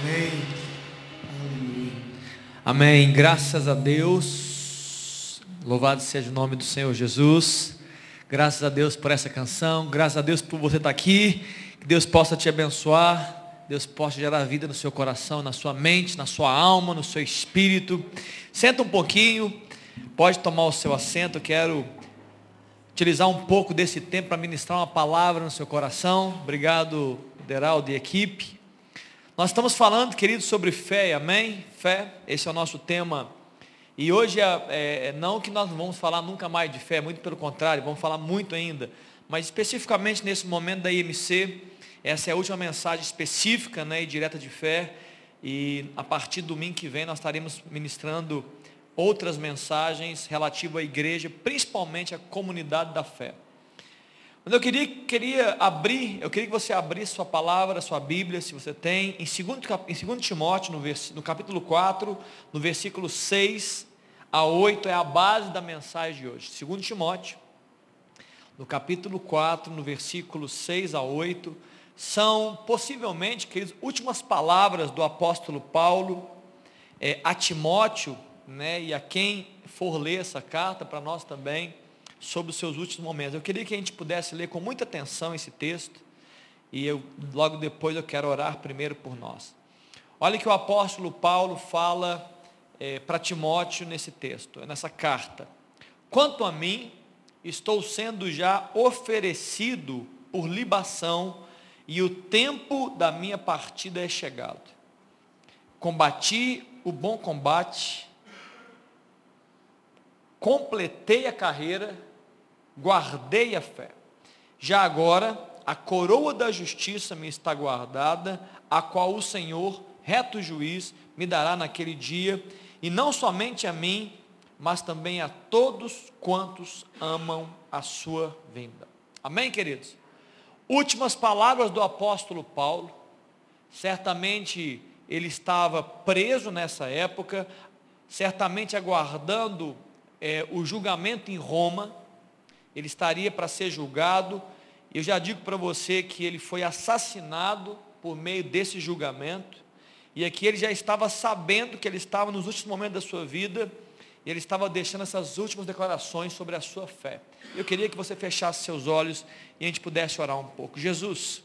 Amém. Amém. Graças a Deus. Louvado seja o nome do Senhor Jesus. Graças a Deus por essa canção. Graças a Deus por você estar aqui. Que Deus possa te abençoar. Deus possa gerar vida no seu coração, na sua mente, na sua alma, no seu espírito. Senta um pouquinho. Pode tomar o seu assento. Quero utilizar um pouco desse tempo para ministrar uma palavra no seu coração. Obrigado, Deraldo e equipe. Nós estamos falando, queridos, sobre fé, amém? Fé, esse é o nosso tema. E hoje, é, é, não que nós não vamos falar nunca mais de fé, muito pelo contrário, vamos falar muito ainda. Mas especificamente nesse momento da IMC, essa é a última mensagem específica né, e direta de fé. E a partir do domingo que vem nós estaremos ministrando outras mensagens relativas à igreja, principalmente à comunidade da fé. Mas eu queria, queria abrir, eu queria que você abrisse sua palavra, sua Bíblia, se você tem, em 2, em 2 Timóteo, no, vers, no capítulo 4, no versículo 6 a 8, é a base da mensagem de hoje. 2 Timóteo, no capítulo 4, no versículo 6 a 8, são possivelmente, queridos, últimas palavras do apóstolo Paulo é, a Timóteo, né, e a quem for ler essa carta, para nós também, sobre os seus últimos momentos. Eu queria que a gente pudesse ler com muita atenção esse texto, e eu, logo depois eu quero orar primeiro por nós. Olha que o apóstolo Paulo fala é, para Timóteo nesse texto, nessa carta. Quanto a mim, estou sendo já oferecido por libação, e o tempo da minha partida é chegado. Combati o bom combate, completei a carreira, guardei a fé. Já agora, a coroa da justiça me está guardada, a qual o Senhor, reto juiz, me dará naquele dia, e não somente a mim, mas também a todos quantos amam a sua vinda. Amém, queridos? Últimas palavras do apóstolo Paulo. Certamente ele estava preso nessa época, certamente aguardando é, o julgamento em Roma, ele estaria para ser julgado. Eu já digo para você que ele foi assassinado por meio desse julgamento. E aqui ele já estava sabendo que ele estava nos últimos momentos da sua vida. E ele estava deixando essas últimas declarações sobre a sua fé. Eu queria que você fechasse seus olhos e a gente pudesse orar um pouco. Jesus,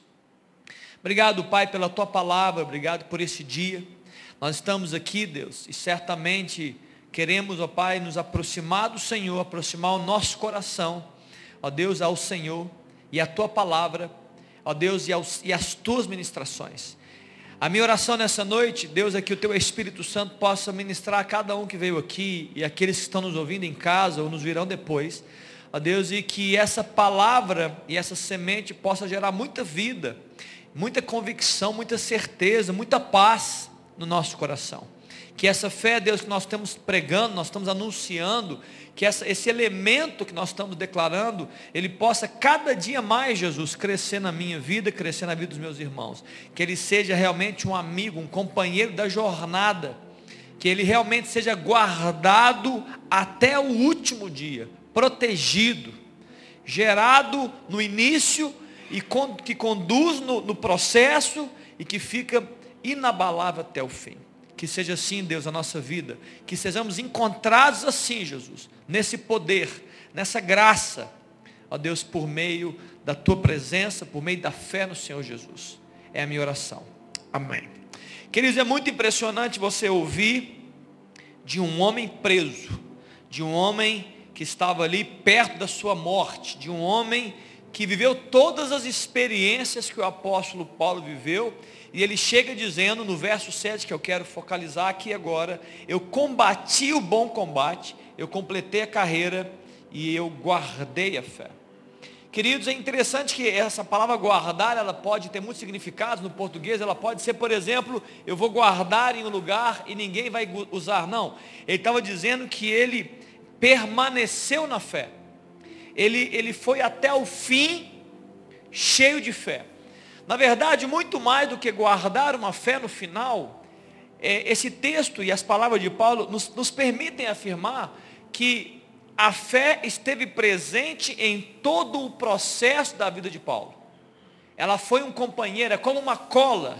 obrigado, Pai, pela tua palavra, obrigado por esse dia. Nós estamos aqui, Deus, e certamente queremos, ó Pai, nos aproximar do Senhor, aproximar o nosso coração ó Deus, ao Senhor e à tua palavra, ó Deus, e, aos, e às tuas ministrações. A minha oração nessa noite, Deus, é que o teu Espírito Santo possa ministrar a cada um que veio aqui e aqueles que estão nos ouvindo em casa ou nos virão depois. Ó Deus, e que essa palavra e essa semente possa gerar muita vida, muita convicção, muita certeza, muita paz no nosso coração. Que essa fé, Deus, que nós estamos pregando, nós estamos anunciando, que essa, esse elemento que nós estamos declarando, ele possa cada dia mais, Jesus, crescer na minha vida, crescer na vida dos meus irmãos. Que ele seja realmente um amigo, um companheiro da jornada. Que ele realmente seja guardado até o último dia, protegido, gerado no início e que conduz no, no processo e que fica inabalável até o fim. Que seja assim, Deus, a nossa vida. Que sejamos encontrados assim, Jesus, nesse poder, nessa graça, ó Deus, por meio da tua presença, por meio da fé no Senhor Jesus. É a minha oração. Amém. Queridos, é muito impressionante você ouvir de um homem preso, de um homem que estava ali perto da sua morte, de um homem que viveu todas as experiências que o apóstolo Paulo viveu e ele chega dizendo no verso 7 que eu quero focalizar aqui agora, eu combati o bom combate, eu completei a carreira e eu guardei a fé. Queridos, é interessante que essa palavra guardar, ela pode ter muitos significados no português, ela pode ser, por exemplo, eu vou guardar em um lugar e ninguém vai usar, não. Ele estava dizendo que ele permaneceu na fé. Ele, ele foi até o fim cheio de fé. Na verdade, muito mais do que guardar uma fé no final, é, esse texto e as palavras de Paulo nos, nos permitem afirmar que a fé esteve presente em todo o processo da vida de Paulo. Ela foi um companheiro, é como uma cola.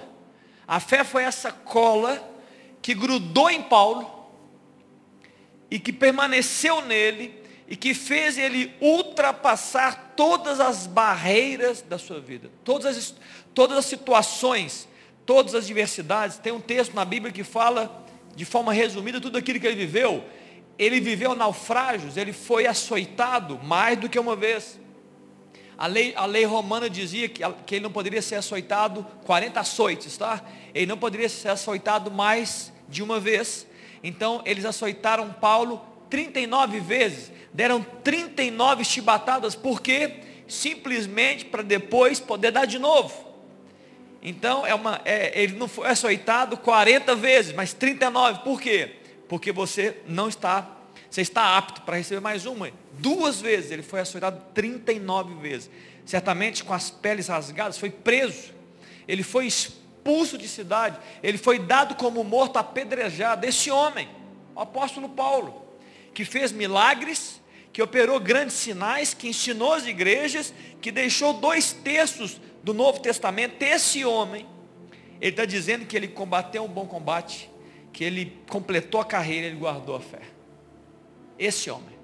A fé foi essa cola que grudou em Paulo e que permaneceu nele e que fez ele ultrapassar todas as barreiras da sua vida, todas as, todas as situações, todas as diversidades. Tem um texto na Bíblia que fala, de forma resumida, tudo aquilo que ele viveu. Ele viveu naufrágios, ele foi açoitado mais do que uma vez. A lei, a lei romana dizia que, que ele não poderia ser açoitado 40 açoites, tá? Ele não poderia ser açoitado mais de uma vez. Então, eles açoitaram Paulo 39 vezes. Deram 39 chibatadas, por quê? Simplesmente para depois poder dar de novo. Então, é uma, é, ele não foi açoitado 40 vezes, mas 39. Por quê? Porque você não está você está apto para receber mais uma. Duas vezes, ele foi açoitado 39 vezes. Certamente com as peles rasgadas, foi preso. Ele foi expulso de cidade. Ele foi dado como morto apedrejado. Esse homem, o apóstolo Paulo, que fez milagres, que operou grandes sinais, que ensinou as igrejas, que deixou dois terços do Novo Testamento. Esse homem, ele está dizendo que ele combateu um bom combate, que ele completou a carreira, ele guardou a fé. Esse homem.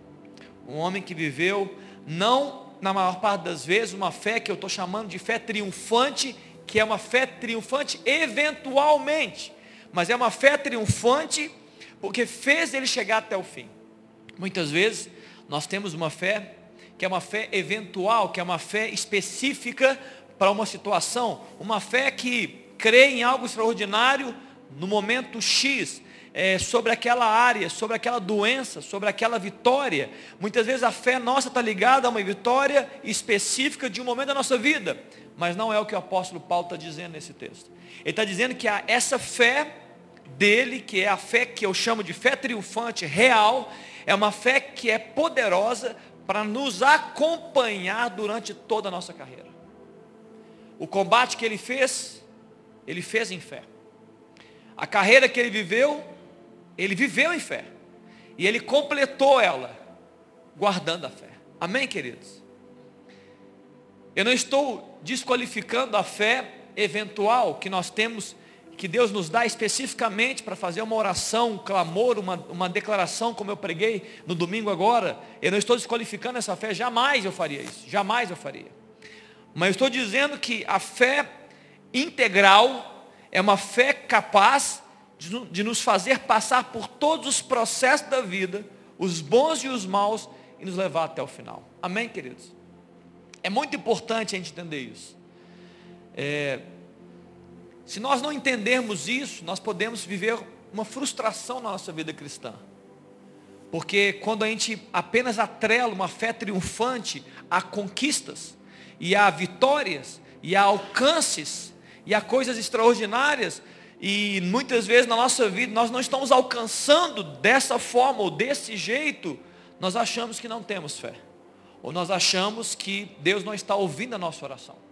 Um homem que viveu, não na maior parte das vezes, uma fé que eu estou chamando de fé triunfante, que é uma fé triunfante eventualmente. Mas é uma fé triunfante porque fez ele chegar até o fim. Muitas vezes nós temos uma fé que é uma fé eventual, que é uma fé específica para uma situação, uma fé que crê em algo extraordinário no momento X, é, sobre aquela área, sobre aquela doença, sobre aquela vitória. Muitas vezes a fé nossa está ligada a uma vitória específica de um momento da nossa vida, mas não é o que o apóstolo Paulo está dizendo nesse texto. Ele está dizendo que essa fé dele, que é a fé que eu chamo de fé triunfante, real, é uma fé que é poderosa para nos acompanhar durante toda a nossa carreira. O combate que ele fez, ele fez em fé. A carreira que ele viveu, ele viveu em fé. E ele completou ela, guardando a fé. Amém, queridos? Eu não estou desqualificando a fé eventual que nós temos, que Deus nos dá especificamente para fazer uma oração, um clamor, uma, uma declaração, como eu preguei no domingo agora. Eu não estou desqualificando essa fé, jamais eu faria isso, jamais eu faria. Mas eu estou dizendo que a fé integral é uma fé capaz de nos fazer passar por todos os processos da vida, os bons e os maus, e nos levar até o final. Amém, queridos? É muito importante a gente entender isso. É, se nós não entendermos isso, nós podemos viver uma frustração na nossa vida cristã. Porque quando a gente apenas atrela uma fé triunfante a conquistas, e a vitórias, e a alcances, e a coisas extraordinárias, e muitas vezes na nossa vida nós não estamos alcançando dessa forma ou desse jeito, nós achamos que não temos fé. Ou nós achamos que Deus não está ouvindo a nossa oração.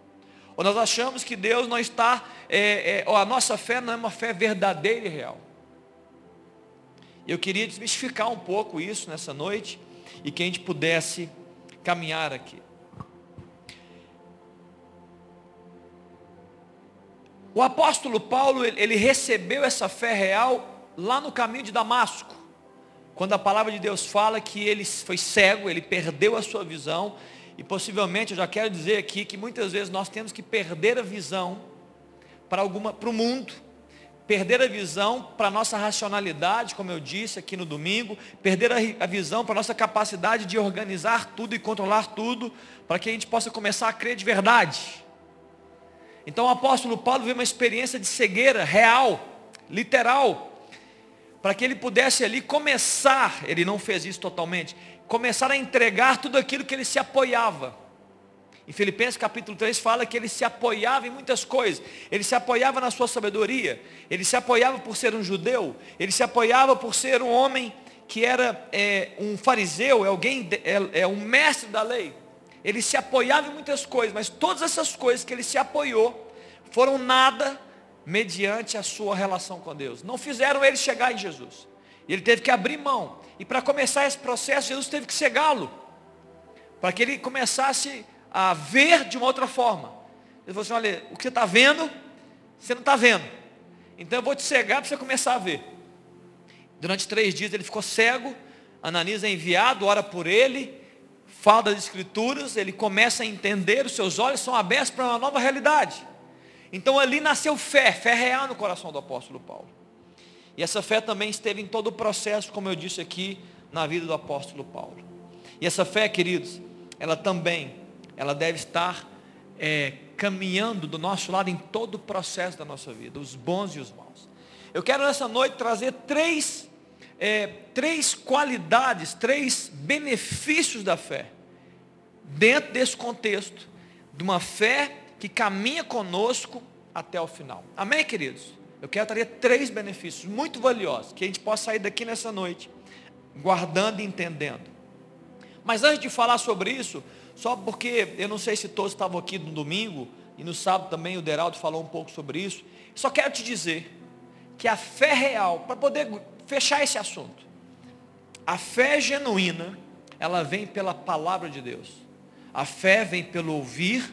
Ou nós achamos que Deus não está, é, é, ou a nossa fé não é uma fé verdadeira e real. Eu queria desmistificar um pouco isso nessa noite e que a gente pudesse caminhar aqui. O apóstolo Paulo, ele recebeu essa fé real lá no caminho de Damasco. Quando a palavra de Deus fala que ele foi cego, ele perdeu a sua visão. E possivelmente, eu já quero dizer aqui que muitas vezes nós temos que perder a visão para alguma para o mundo, perder a visão para a nossa racionalidade, como eu disse aqui no domingo, perder a, a visão para a nossa capacidade de organizar tudo e controlar tudo, para que a gente possa começar a crer de verdade. Então o apóstolo Paulo viu uma experiência de cegueira real, literal, para que ele pudesse ali começar, ele não fez isso totalmente, começar a entregar tudo aquilo que ele se apoiava. Em Filipenses capítulo 3 fala que ele se apoiava em muitas coisas. Ele se apoiava na sua sabedoria, ele se apoiava por ser um judeu, ele se apoiava por ser um homem que era é, um fariseu, é alguém, é, é um mestre da lei. Ele se apoiava em muitas coisas, mas todas essas coisas que ele se apoiou foram nada mediante a sua relação com Deus. Não fizeram ele chegar em Jesus. Ele teve que abrir mão. E para começar esse processo, Jesus teve que cegá-lo. Para que ele começasse a ver de uma outra forma. Ele falou assim, olha, o que você está vendo, você não está vendo. Então eu vou te cegar para você começar a ver. Durante três dias ele ficou cego, Ananias é enviado, ora por ele, fala das escrituras, ele começa a entender, os seus olhos são abertos para uma nova realidade. Então ali nasceu fé, fé real no coração do apóstolo Paulo. E essa fé também esteve em todo o processo, como eu disse aqui, na vida do apóstolo Paulo. E essa fé, queridos, ela também, ela deve estar é, caminhando do nosso lado em todo o processo da nossa vida, os bons e os maus. Eu quero nessa noite trazer três, é, três qualidades, três benefícios da fé, dentro desse contexto, de uma fé que caminha conosco até o final. Amém, queridos? Eu quero trazer três benefícios muito valiosos, que a gente possa sair daqui nessa noite, guardando e entendendo. Mas antes de falar sobre isso, só porque eu não sei se todos estavam aqui no domingo, e no sábado também o Deraldo falou um pouco sobre isso, só quero te dizer que a fé real, para poder fechar esse assunto, a fé genuína, ela vem pela palavra de Deus. A fé vem pelo ouvir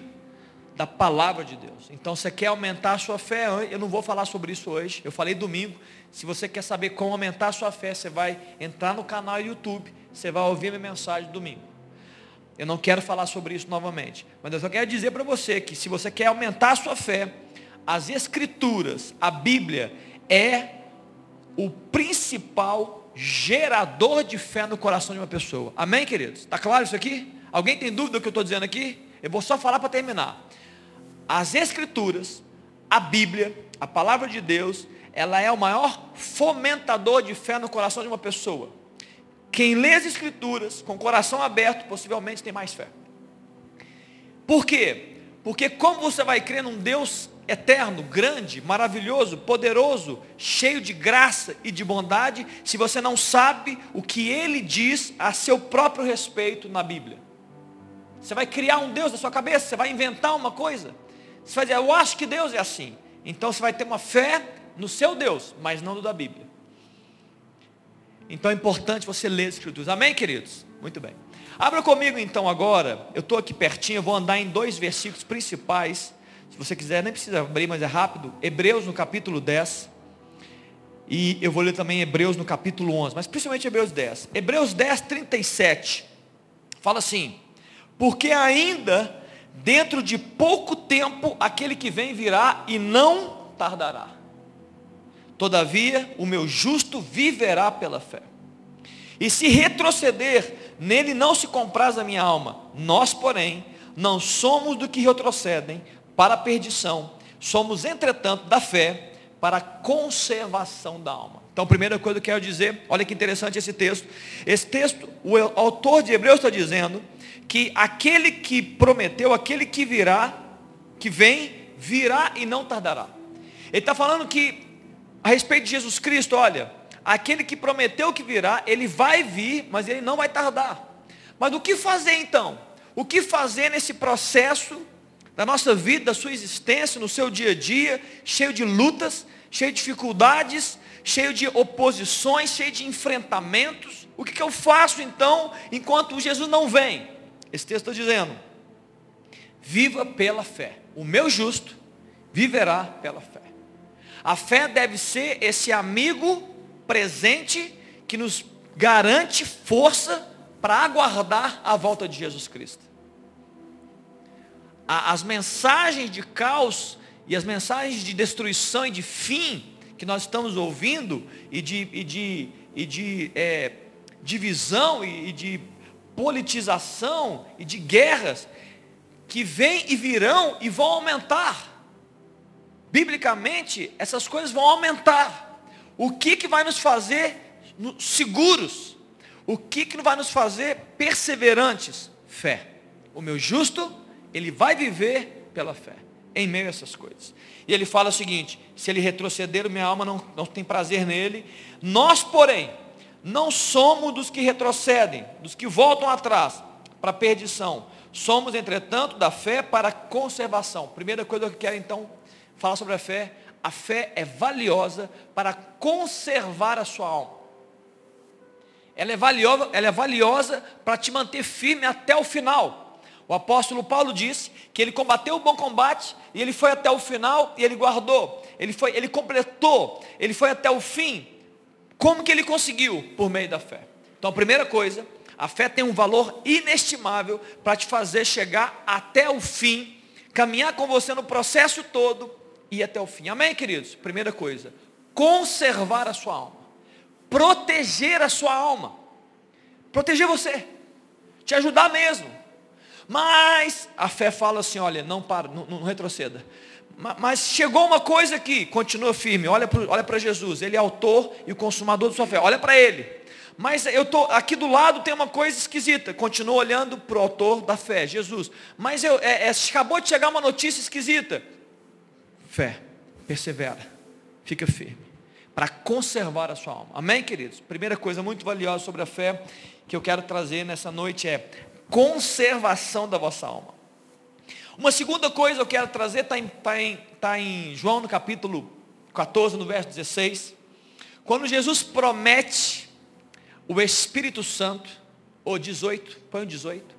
da palavra de Deus. Então, você quer aumentar a sua fé? Eu não vou falar sobre isso hoje. Eu falei domingo. Se você quer saber como aumentar a sua fé, você vai entrar no canal YouTube, você vai ouvir minha mensagem domingo. Eu não quero falar sobre isso novamente, mas eu só quero dizer para você que se você quer aumentar a sua fé, as escrituras, a Bíblia é o principal gerador de fé no coração de uma pessoa. Amém, queridos? Está claro isso aqui? Alguém tem dúvida do que eu estou dizendo aqui? Eu vou só falar para terminar. As Escrituras, a Bíblia, a palavra de Deus, ela é o maior fomentador de fé no coração de uma pessoa. Quem lê as Escrituras com o coração aberto, possivelmente tem mais fé. Por quê? Porque como você vai crer num Deus eterno, grande, maravilhoso, poderoso, cheio de graça e de bondade, se você não sabe o que ele diz a seu próprio respeito na Bíblia? Você vai criar um Deus na sua cabeça, você vai inventar uma coisa. Você vai dizer, eu acho que Deus é assim. Então você vai ter uma fé no seu Deus, mas não no da Bíblia. Então é importante você ler as Escrituras. Amém, queridos? Muito bem. Abra comigo então agora. Eu estou aqui pertinho, eu vou andar em dois versículos principais. Se você quiser, nem precisa abrir, mas é rápido. Hebreus no capítulo 10. E eu vou ler também Hebreus no capítulo 11, mas principalmente Hebreus 10. Hebreus 10, 37. Fala assim: Porque ainda dentro de pouco tempo aquele que vem virá e não tardará. Todavia, o meu justo viverá pela fé. E se retroceder, nele não se compraz a minha alma. Nós, porém, não somos do que retrocedem para a perdição. Somos, entretanto, da fé para a conservação da alma. Então, primeira coisa que eu quero dizer, olha que interessante esse texto. Esse texto, o autor de Hebreus está dizendo que aquele que prometeu, aquele que virá, que vem, virá e não tardará. Ele está falando que, a respeito de Jesus Cristo, olha, aquele que prometeu que virá, ele vai vir, mas ele não vai tardar. Mas o que fazer então? O que fazer nesse processo da nossa vida, da sua existência, no seu dia a dia, cheio de lutas, cheio de dificuldades, cheio de oposições, cheio de enfrentamentos? O que, que eu faço então, enquanto Jesus não vem? Esse texto está dizendo: viva pela fé. O meu justo viverá pela fé. A fé deve ser esse amigo presente que nos garante força para aguardar a volta de Jesus Cristo. As mensagens de caos e as mensagens de destruição e de fim que nós estamos ouvindo e de, e de, e de é, divisão e, e de politização e de guerras que vêm e virão e vão aumentar. Biblicamente, essas coisas vão aumentar. O que, que vai nos fazer seguros? O que, que vai nos fazer perseverantes? Fé. O meu justo, ele vai viver pela fé, em meio a essas coisas. E ele fala o seguinte: se ele retroceder, minha alma não, não tem prazer nele. Nós, porém, não somos dos que retrocedem, dos que voltam atrás para a perdição. Somos, entretanto, da fé para a conservação. Primeira coisa que eu quero então falar sobre a fé, a fé é valiosa para conservar a sua alma. Ela é valiosa, ela é valiosa para te manter firme até o final. O apóstolo Paulo disse que ele combateu o bom combate e ele foi até o final e ele guardou. Ele foi, ele completou, ele foi até o fim. Como que ele conseguiu? Por meio da fé. Então a primeira coisa, a fé tem um valor inestimável para te fazer chegar até o fim, caminhar com você no processo todo e até o fim. Amém, queridos? Primeira coisa, conservar a sua alma, proteger a sua alma, proteger você, te ajudar mesmo. Mas a fé fala assim: olha, não para, não, não retroceda. Mas chegou uma coisa aqui, continua firme, olha para Jesus, ele é autor e o consumador da sua fé, olha para ele. Mas eu tô aqui do lado tem uma coisa esquisita. Continua olhando para o autor da fé, Jesus. Mas eu, é, é, acabou de chegar uma notícia esquisita. Fé, persevera, fica firme, para conservar a sua alma. Amém, queridos? Primeira coisa muito valiosa sobre a fé que eu quero trazer nessa noite é conservação da vossa alma. Uma segunda coisa que eu quero trazer está em, tá em, tá em João no capítulo 14, no verso 16. Quando Jesus promete o Espírito Santo, ou 18, põe o 18.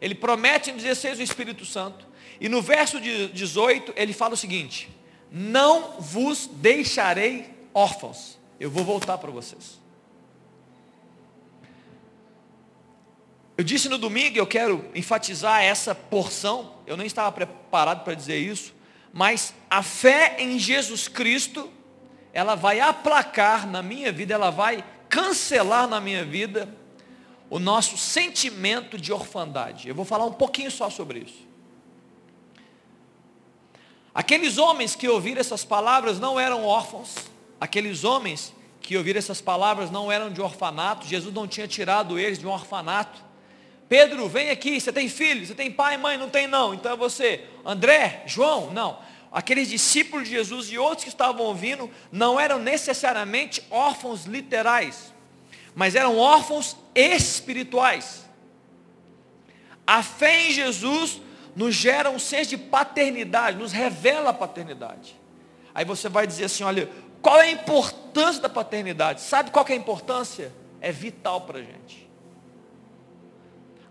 Ele promete em 16 o Espírito Santo. E no verso 18 ele fala o seguinte: Não vos deixarei órfãos. Eu vou voltar para vocês. Eu disse no domingo, eu quero enfatizar essa porção, eu nem estava preparado para dizer isso, mas a fé em Jesus Cristo, ela vai aplacar na minha vida, ela vai cancelar na minha vida o nosso sentimento de orfandade. Eu vou falar um pouquinho só sobre isso. Aqueles homens que ouviram essas palavras não eram órfãos, aqueles homens que ouviram essas palavras não eram de orfanato, Jesus não tinha tirado eles de um orfanato. Pedro, vem aqui, você tem filho, você tem pai mãe? Não tem não, então é você. André, João, não. Aqueles discípulos de Jesus e outros que estavam ouvindo não eram necessariamente órfãos literais, mas eram órfãos espirituais. A fé em Jesus nos gera um senso de paternidade, nos revela a paternidade. Aí você vai dizer assim, olha, qual é a importância da paternidade? Sabe qual é a importância? É vital para a gente.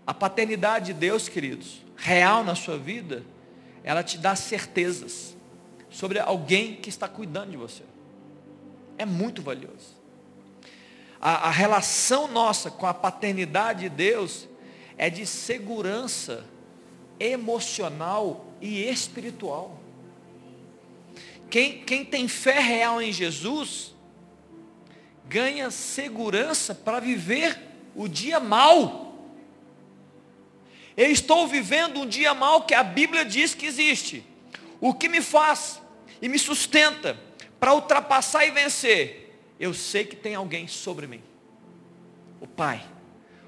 A paternidade de Deus, queridos, real na sua vida, ela te dá certezas sobre alguém que está cuidando de você. É muito valioso. A, a relação nossa com a paternidade de Deus é de segurança emocional e espiritual. Quem, quem tem fé real em Jesus, ganha segurança para viver o dia mal. Eu estou vivendo um dia mal que a Bíblia diz que existe. O que me faz e me sustenta para ultrapassar e vencer? Eu sei que tem alguém sobre mim. O Pai.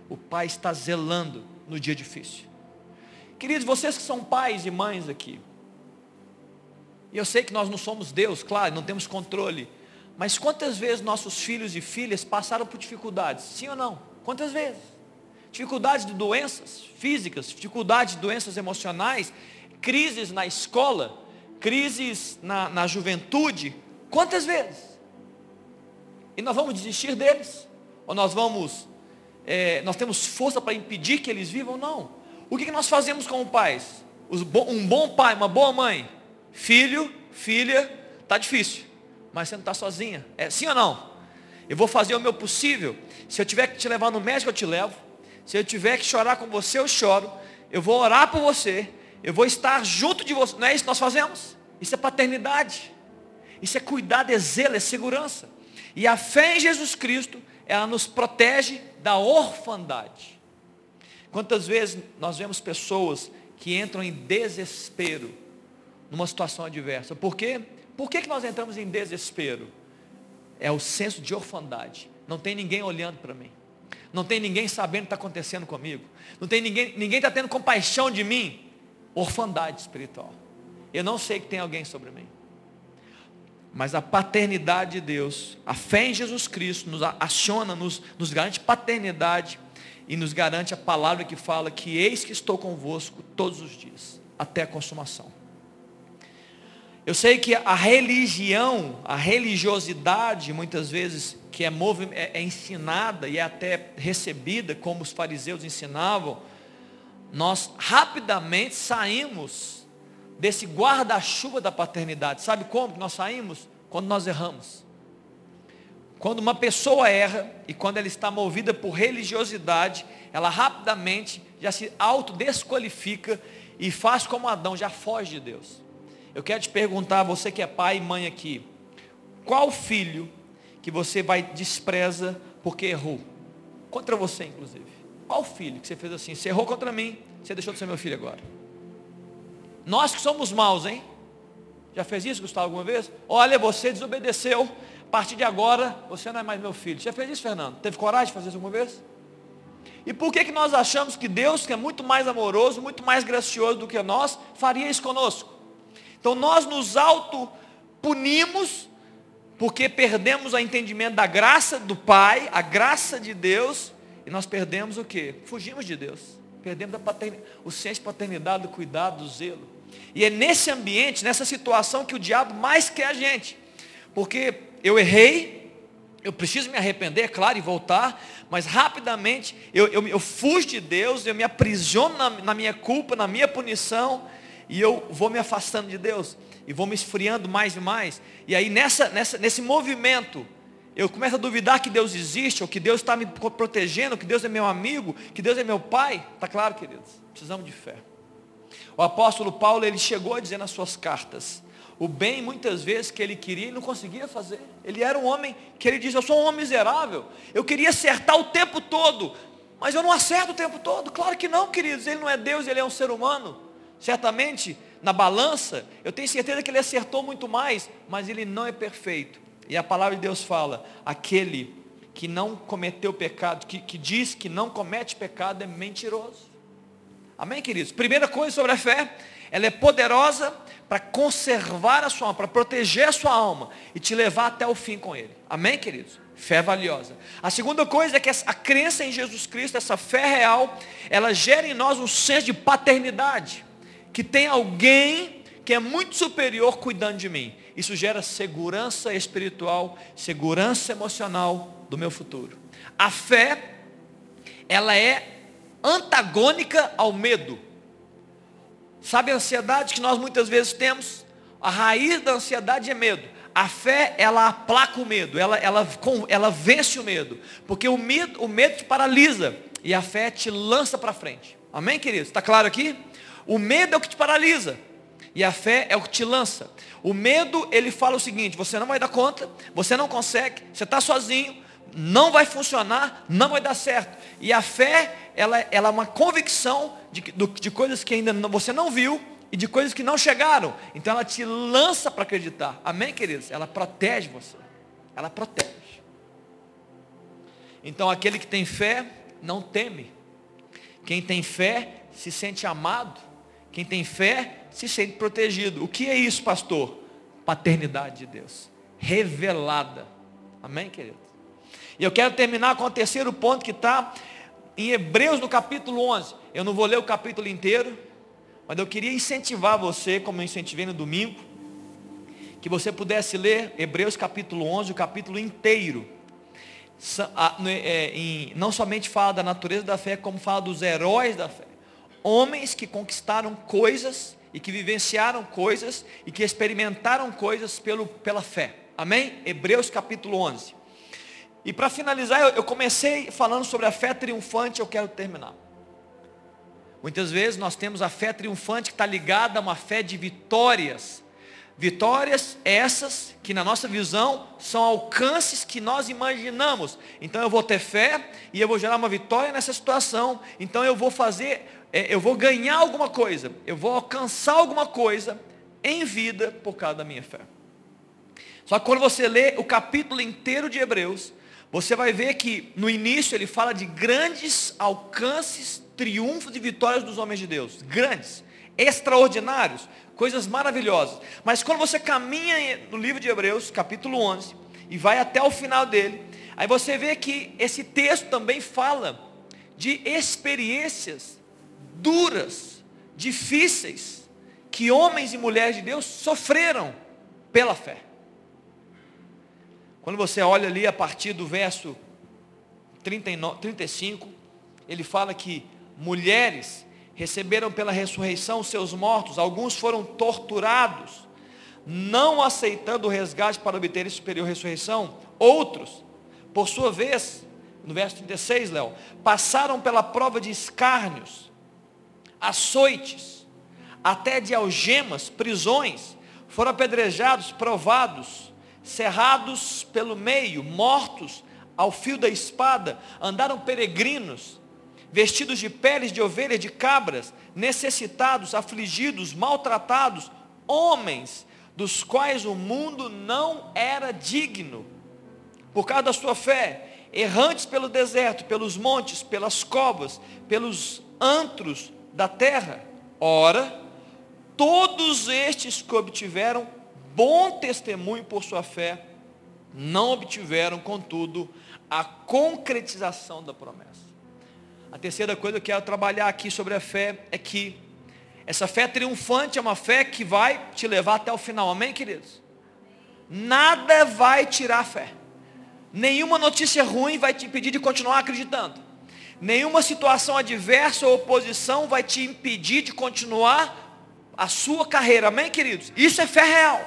O Pai está zelando no dia difícil. Queridos, vocês que são pais e mães aqui. E eu sei que nós não somos Deus, claro, não temos controle. Mas quantas vezes nossos filhos e filhas passaram por dificuldades? Sim ou não? Quantas vezes? Dificuldades de doenças físicas, dificuldades de doenças emocionais, crises na escola, crises na, na juventude. Quantas vezes? E nós vamos desistir deles? Ou nós vamos, é, nós temos força para impedir que eles vivam? Não. O que, que nós fazemos como pais? um bom pai, uma boa mãe. Filho, filha, está difícil. Mas você não está sozinha. É sim ou não? Eu vou fazer o meu possível. Se eu tiver que te levar no médico, eu te levo. Se eu tiver que chorar com você, eu choro. Eu vou orar por você. Eu vou estar junto de você. Não é isso que nós fazemos? Isso é paternidade. Isso é cuidado, é zelo, é segurança. E a fé em Jesus Cristo, ela nos protege da orfandade. Quantas vezes nós vemos pessoas que entram em desespero numa situação adversa? Por quê? Por que, que nós entramos em desespero? É o senso de orfandade. Não tem ninguém olhando para mim. Não tem ninguém sabendo o que está acontecendo comigo. Não tem ninguém, ninguém está tendo compaixão de mim. Orfandade espiritual. Eu não sei que tem alguém sobre mim. Mas a paternidade de Deus, a fé em Jesus Cristo nos aciona, nos, nos garante paternidade e nos garante a palavra que fala que eis que estou convosco todos os dias, até a consumação. Eu sei que a religião, a religiosidade, muitas vezes, que é, é, é ensinada e é até recebida, como os fariseus ensinavam, nós rapidamente saímos desse guarda-chuva da paternidade. Sabe como nós saímos? Quando nós erramos. Quando uma pessoa erra e quando ela está movida por religiosidade, ela rapidamente já se autodesqualifica e faz como Adão, já foge de Deus. Eu quero te perguntar, você que é pai e mãe aqui, qual filho que você vai despreza porque errou? Contra você, inclusive. Qual filho que você fez assim? Você errou contra mim, você deixou de ser meu filho agora. Nós que somos maus, hein? Já fez isso, Gustavo, alguma vez? Olha, você desobedeceu. A partir de agora, você não é mais meu filho. Já fez isso, Fernando? Teve coragem de fazer isso alguma vez? E por que, que nós achamos que Deus, que é muito mais amoroso, muito mais gracioso do que nós, faria isso conosco? Então nós nos auto-punimos porque perdemos o entendimento da graça do Pai, a graça de Deus, e nós perdemos o que? Fugimos de Deus. Perdemos o senso de paternidade, do cuidado, do zelo. E é nesse ambiente, nessa situação que o diabo mais quer a gente. Porque eu errei, eu preciso me arrepender, é claro, e voltar, mas rapidamente eu, eu, eu fujo de Deus, eu me aprisiono na, na minha culpa, na minha punição, e eu vou me afastando de Deus e vou me esfriando mais e mais. E aí nessa, nessa, nesse movimento, eu começo a duvidar que Deus existe, ou que Deus está me protegendo, que Deus é meu amigo, que Deus é meu pai. Está claro, queridos? Precisamos de fé. O apóstolo Paulo, ele chegou a dizer nas suas cartas, o bem muitas vezes que ele queria, ele não conseguia fazer. Ele era um homem que ele diz, eu sou um homem miserável, eu queria acertar o tempo todo, mas eu não acerto o tempo todo. Claro que não, queridos, ele não é Deus, ele é um ser humano. Certamente na balança, eu tenho certeza que ele acertou muito mais, mas ele não é perfeito. E a palavra de Deus fala: aquele que não cometeu pecado, que, que diz que não comete pecado, é mentiroso. Amém, queridos? Primeira coisa sobre a fé, ela é poderosa para conservar a sua alma, para proteger a sua alma e te levar até o fim com ele. Amém, queridos? Fé valiosa. A segunda coisa é que a crença em Jesus Cristo, essa fé real, ela gera em nós um senso de paternidade que tem alguém que é muito superior cuidando de mim. Isso gera segurança espiritual, segurança emocional do meu futuro. A fé, ela é antagônica ao medo. Sabe a ansiedade que nós muitas vezes temos? A raiz da ansiedade é medo. A fé, ela aplaca o medo, ela, ela, ela vence o medo. Porque o medo, o medo te paralisa e a fé te lança para frente. Amém, queridos? Está claro aqui? O medo é o que te paralisa. E a fé é o que te lança. O medo, ele fala o seguinte: você não vai dar conta, você não consegue, você está sozinho, não vai funcionar, não vai dar certo. E a fé, ela, ela é uma convicção de, de coisas que ainda você não viu e de coisas que não chegaram. Então ela te lança para acreditar. Amém, queridos? Ela protege você. Ela protege. Então aquele que tem fé não teme. Quem tem fé se sente amado quem tem fé se sente protegido. O que é isso, pastor? Paternidade de Deus. Revelada. Amém, querido? E eu quero terminar com o terceiro ponto que está em Hebreus no capítulo 11. Eu não vou ler o capítulo inteiro, mas eu queria incentivar você, como eu incentivei no domingo, que você pudesse ler Hebreus capítulo 11, o capítulo inteiro. É, não somente fala da natureza da fé, como fala dos heróis da fé homens que conquistaram coisas e que vivenciaram coisas e que experimentaram coisas pelo, pela fé. Amém? Hebreus capítulo 11. E para finalizar, eu, eu comecei falando sobre a fé triunfante, eu quero terminar. Muitas vezes nós temos a fé triunfante que está ligada a uma fé de vitórias. Vitórias essas que na nossa visão são alcances que nós imaginamos. Então eu vou ter fé e eu vou gerar uma vitória nessa situação. Então eu vou fazer eu vou ganhar alguma coisa, eu vou alcançar alguma coisa em vida por causa da minha fé. Só que quando você lê o capítulo inteiro de Hebreus, você vai ver que no início ele fala de grandes alcances, triunfos e vitórias dos homens de Deus. Grandes, extraordinários, coisas maravilhosas. Mas quando você caminha no livro de Hebreus, capítulo 11, e vai até o final dele, aí você vê que esse texto também fala de experiências duras, difíceis, que homens e mulheres de Deus sofreram pela fé. Quando você olha ali a partir do verso 39, 35, ele fala que mulheres receberam pela ressurreição seus mortos, alguns foram torturados, não aceitando o resgate para obter superior ressurreição, outros, por sua vez, no verso 36, Léo, passaram pela prova de escárnios, açoites, até de algemas, prisões, foram apedrejados, provados, cerrados pelo meio, mortos ao fio da espada, andaram peregrinos, vestidos de peles de ovelhas, de cabras, necessitados, afligidos, maltratados, homens dos quais o mundo não era digno, por causa da sua fé, errantes pelo deserto, pelos montes, pelas covas, pelos antros da terra. Ora, todos estes que obtiveram bom testemunho por sua fé, não obtiveram, contudo, a concretização da promessa. A terceira coisa que eu quero trabalhar aqui sobre a fé é que essa fé triunfante é uma fé que vai te levar até o final. Amém, queridos? Nada vai tirar a fé. Nenhuma notícia ruim vai te impedir de continuar acreditando. Nenhuma situação adversa ou oposição vai te impedir de continuar a sua carreira. Amém, queridos? Isso é fé real.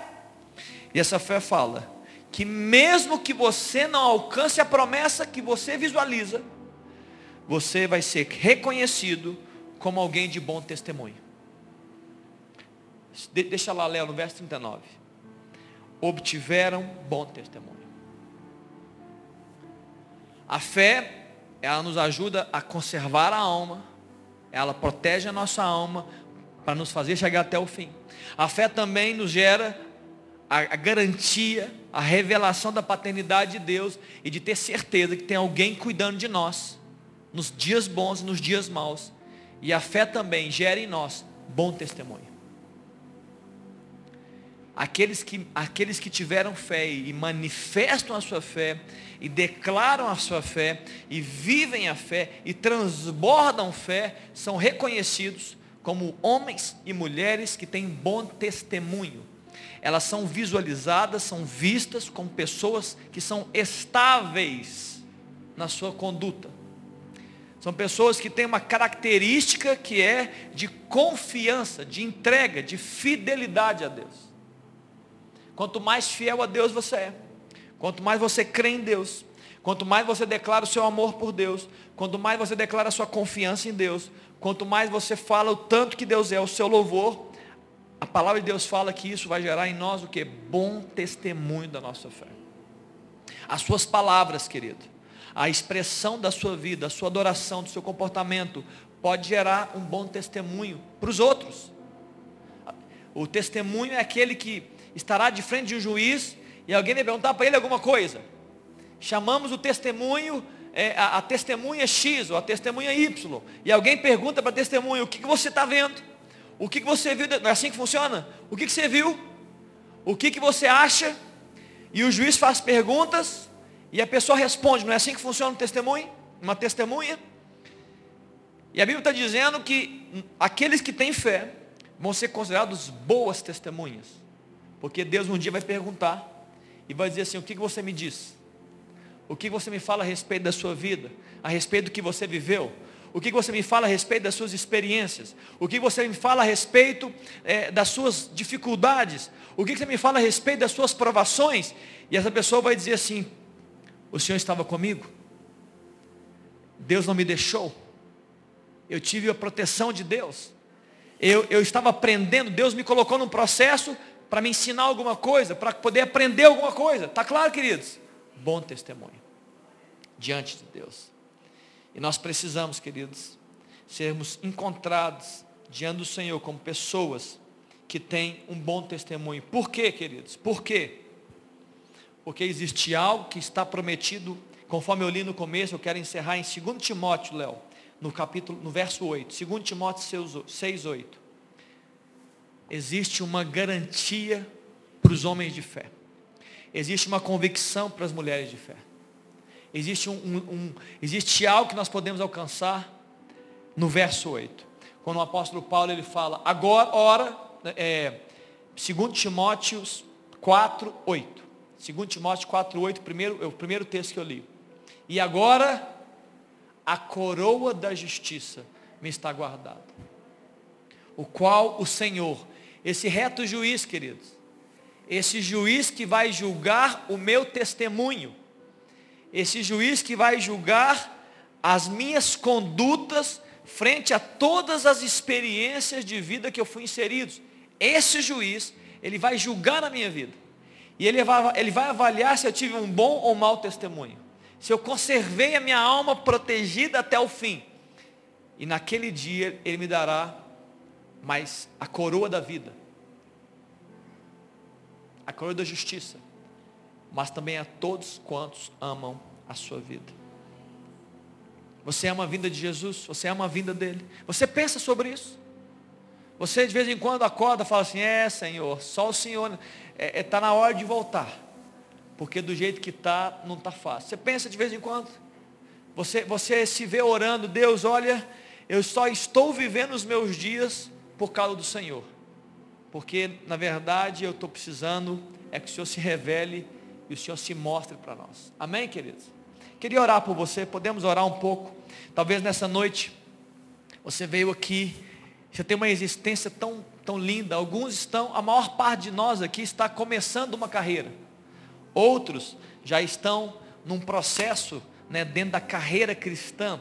E essa fé fala que mesmo que você não alcance a promessa que você visualiza, você vai ser reconhecido como alguém de bom testemunho. De, deixa lá, Léo, no verso 39. Obtiveram bom testemunho. A fé, ela nos ajuda a conservar a alma, ela protege a nossa alma para nos fazer chegar até o fim. A fé também nos gera a, a garantia, a revelação da paternidade de Deus e de ter certeza que tem alguém cuidando de nós, nos dias bons e nos dias maus. E a fé também gera em nós bom testemunho. Aqueles que, aqueles que tiveram fé e manifestam a sua fé, e declaram a sua fé, e vivem a fé, e transbordam fé, são reconhecidos como homens e mulheres que têm bom testemunho. Elas são visualizadas, são vistas como pessoas que são estáveis na sua conduta. São pessoas que têm uma característica que é de confiança, de entrega, de fidelidade a Deus. Quanto mais fiel a Deus você é, quanto mais você crê em Deus, quanto mais você declara o seu amor por Deus, quanto mais você declara a sua confiança em Deus, quanto mais você fala o tanto que Deus é, o seu louvor, a palavra de Deus fala que isso vai gerar em nós o que? Bom testemunho da nossa fé. As suas palavras, querido, a expressão da sua vida, a sua adoração, do seu comportamento, pode gerar um bom testemunho para os outros. O testemunho é aquele que estará de frente de um juiz e alguém vai perguntar para ele alguma coisa. Chamamos o testemunho, é, a, a, testemunha X ou a testemunha Y. E alguém pergunta para a testemunha, o que, que você está vendo? O que, que você viu? Não é assim que funciona? O que, que você viu? O que, que você acha? E o juiz faz perguntas e a pessoa responde. Não é assim que funciona um testemunho? Uma testemunha? E a Bíblia está dizendo que aqueles que têm fé vão ser considerados boas testemunhas. Porque Deus um dia vai perguntar e vai dizer assim: o que você me diz? O que você me fala a respeito da sua vida? A respeito do que você viveu? O que você me fala a respeito das suas experiências? O que você me fala a respeito é, das suas dificuldades? O que você me fala a respeito das suas provações? E essa pessoa vai dizer assim: o Senhor estava comigo? Deus não me deixou? Eu tive a proteção de Deus? Eu, eu estava aprendendo, Deus me colocou num processo para me ensinar alguma coisa, para poder aprender alguma coisa. Está claro, queridos? Bom testemunho diante de Deus. E nós precisamos, queridos, sermos encontrados diante do Senhor como pessoas que têm um bom testemunho. Por quê, queridos? Por quê? Porque existe algo que está prometido, conforme eu li no começo, eu quero encerrar em 2 Timóteo, Léo, no capítulo, no verso 8. 2 Timóteo 6, 8 existe uma garantia para os homens de fé. Existe uma convicção para as mulheres de fé. Existe, um, um, um, existe algo que nós podemos alcançar no verso 8. Quando o apóstolo Paulo ele fala, agora, ora, é, 2 Timóteo 4, 8. 2 Timóteo 4, 8, primeiro, é o primeiro texto que eu li. E agora, a coroa da justiça me está guardada o qual o Senhor, esse reto juiz, queridos, esse juiz que vai julgar o meu testemunho, esse juiz que vai julgar as minhas condutas frente a todas as experiências de vida que eu fui inserido. Esse juiz, ele vai julgar a minha vida. E ele vai, ele vai avaliar se eu tive um bom ou mau testemunho. Se eu conservei a minha alma protegida até o fim. E naquele dia ele me dará mais a coroa da vida. A coroa da justiça. Mas também a todos quantos amam a sua vida. Você ama a vinda de Jesus? Você ama a vinda dele? Você pensa sobre isso? Você de vez em quando acorda e fala assim, é Senhor, só o Senhor está é, é, tá na hora de voltar. Porque do jeito que está, não está fácil. Você pensa de vez em quando? Você, você se vê orando, Deus, olha, eu só estou vivendo os meus dias por causa do Senhor. Porque, na verdade, eu estou precisando é que o Senhor se revele e o Senhor se mostre para nós. Amém, queridos? Queria orar por você, podemos orar um pouco. Talvez nessa noite, você veio aqui você tem uma existência tão, tão linda. Alguns estão, a maior parte de nós aqui está começando uma carreira. Outros já estão num processo né, dentro da carreira cristã.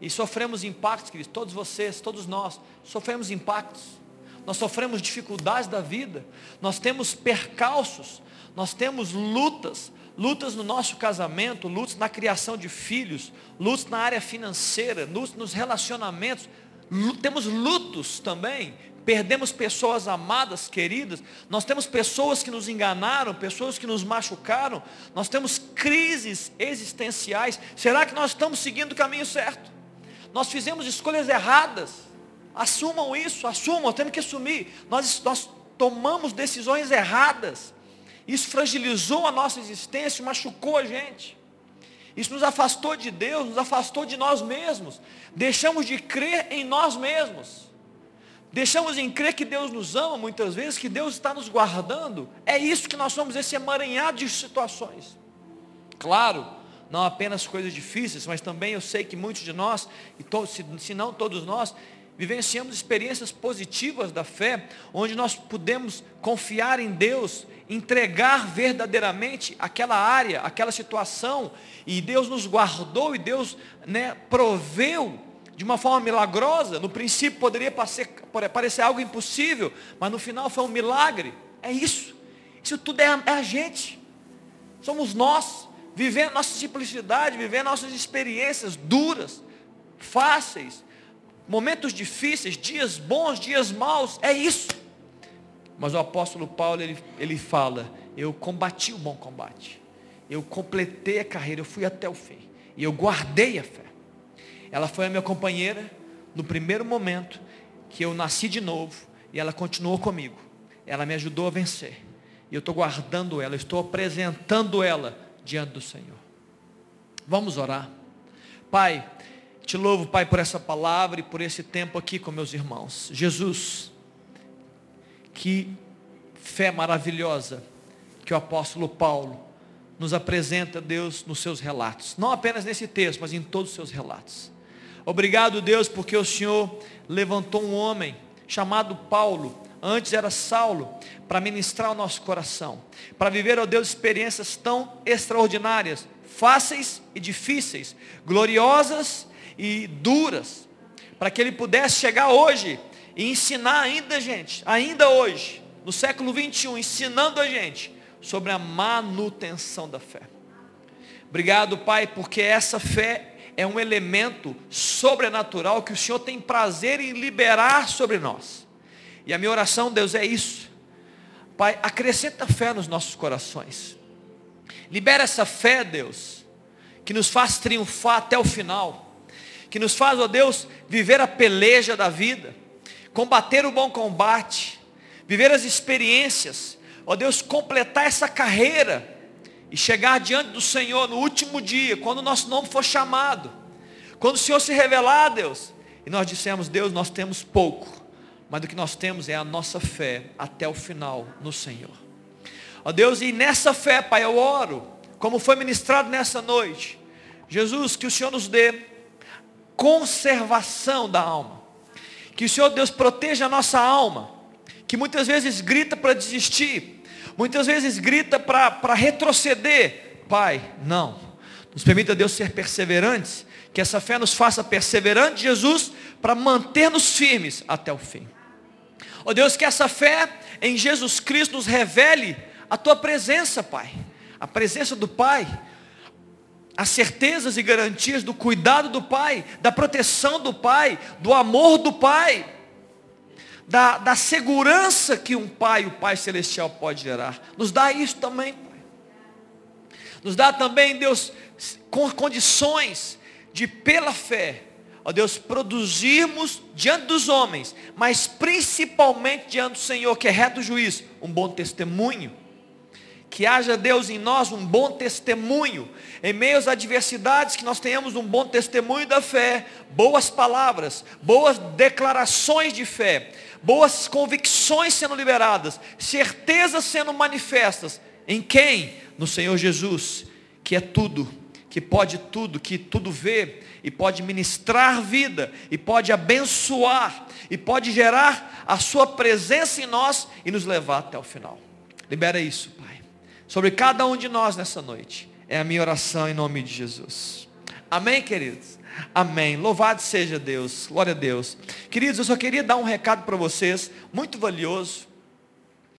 E sofremos impactos, queridos. Todos vocês, todos nós, sofremos impactos. Nós sofremos dificuldades da vida. Nós temos percalços. Nós temos lutas. Lutas no nosso casamento, lutas na criação de filhos, lutas na área financeira, lutas nos relacionamentos, temos lutos também, perdemos pessoas amadas, queridas, nós temos pessoas que nos enganaram, pessoas que nos machucaram, nós temos crises existenciais. Será que nós estamos seguindo o caminho certo? Nós fizemos escolhas erradas. Assumam isso, assumam, temos que assumir. Nós, nós tomamos decisões erradas. Isso fragilizou a nossa existência, machucou a gente. Isso nos afastou de Deus, nos afastou de nós mesmos. Deixamos de crer em nós mesmos. Deixamos de crer que Deus nos ama muitas vezes, que Deus está nos guardando. É isso que nós somos, esse emaranhado de situações. Claro, não apenas coisas difíceis, mas também eu sei que muitos de nós, e todos, se, se não todos nós, vivenciamos experiências positivas da fé, onde nós podemos confiar em Deus, entregar verdadeiramente aquela área, aquela situação, e Deus nos guardou e Deus né, proveu de uma forma milagrosa. No princípio poderia parecer, parecer algo impossível, mas no final foi um milagre. É isso. Isso tudo é, é a gente. Somos nós, vivendo nossa simplicidade, vivendo nossas experiências duras, fáceis, momentos difíceis, dias bons, dias maus, é isso. Mas o apóstolo Paulo, ele, ele fala, eu combati o bom combate, eu completei a carreira, eu fui até o fim, e eu guardei a fé. Ela foi a minha companheira no primeiro momento que eu nasci de novo, e ela continuou comigo. Ela me ajudou a vencer. E eu estou guardando ela, estou apresentando ela diante do Senhor. Vamos orar. Pai, te louvo, Pai, por essa palavra e por esse tempo aqui com meus irmãos. Jesus, que fé maravilhosa que o apóstolo Paulo nos apresenta, Deus, nos seus relatos. Não apenas nesse texto, mas em todos os seus relatos. Obrigado, Deus, porque o Senhor levantou um homem chamado Paulo, antes era Saulo, para ministrar o nosso coração, para viver, ó Deus, experiências tão extraordinárias, fáceis e difíceis, gloriosas e duras, para que ele pudesse chegar hoje e ensinar ainda, gente, ainda hoje, no século 21, ensinando a gente sobre a manutenção da fé. Obrigado, Pai, porque essa fé é um elemento sobrenatural que o Senhor tem prazer em liberar sobre nós. E a minha oração, Deus, é isso. Pai, acrescenta fé nos nossos corações. Libera essa fé, Deus, que nos faz triunfar até o final que nos faz, ó Deus, viver a peleja da vida, combater o bom combate, viver as experiências, ó Deus, completar essa carreira e chegar diante do Senhor no último dia, quando o nosso nome for chamado, quando o Senhor se revelar, Deus, e nós dissemos, Deus, nós temos pouco, mas o que nós temos é a nossa fé até o final no Senhor. Ó Deus, e nessa fé, Pai, eu oro, como foi ministrado nessa noite, Jesus, que o Senhor nos dê conservação da alma. Que o Senhor Deus proteja a nossa alma, que muitas vezes grita para desistir, muitas vezes grita para retroceder. Pai, não. Nos permita Deus ser perseverantes, que essa fé nos faça perseverantes, Jesus, para manter-nos firmes até o fim. Ó oh Deus, que essa fé em Jesus Cristo nos revele a tua presença, Pai. A presença do Pai. As certezas e garantias do cuidado do Pai, da proteção do Pai, do amor do Pai, da, da segurança que um Pai, o Pai Celestial, pode gerar. Nos dá isso também, Pai. Nos dá também, Deus, com condições de, pela fé, ó Deus, produzirmos diante dos homens, mas principalmente diante do Senhor, que é reto juiz, um bom testemunho. Que haja Deus em nós um bom testemunho, em meio às adversidades, que nós tenhamos um bom testemunho da fé, boas palavras, boas declarações de fé, boas convicções sendo liberadas, certezas sendo manifestas. Em quem? No Senhor Jesus, que é tudo que pode tudo, que tudo vê, e pode ministrar vida, e pode abençoar, e pode gerar a sua presença em nós e nos levar até o final. Libera isso, Pai. Sobre cada um de nós nessa noite. É a minha oração em nome de Jesus. Amém, queridos? Amém. Louvado seja Deus. Glória a Deus. Queridos, eu só queria dar um recado para vocês, muito valioso.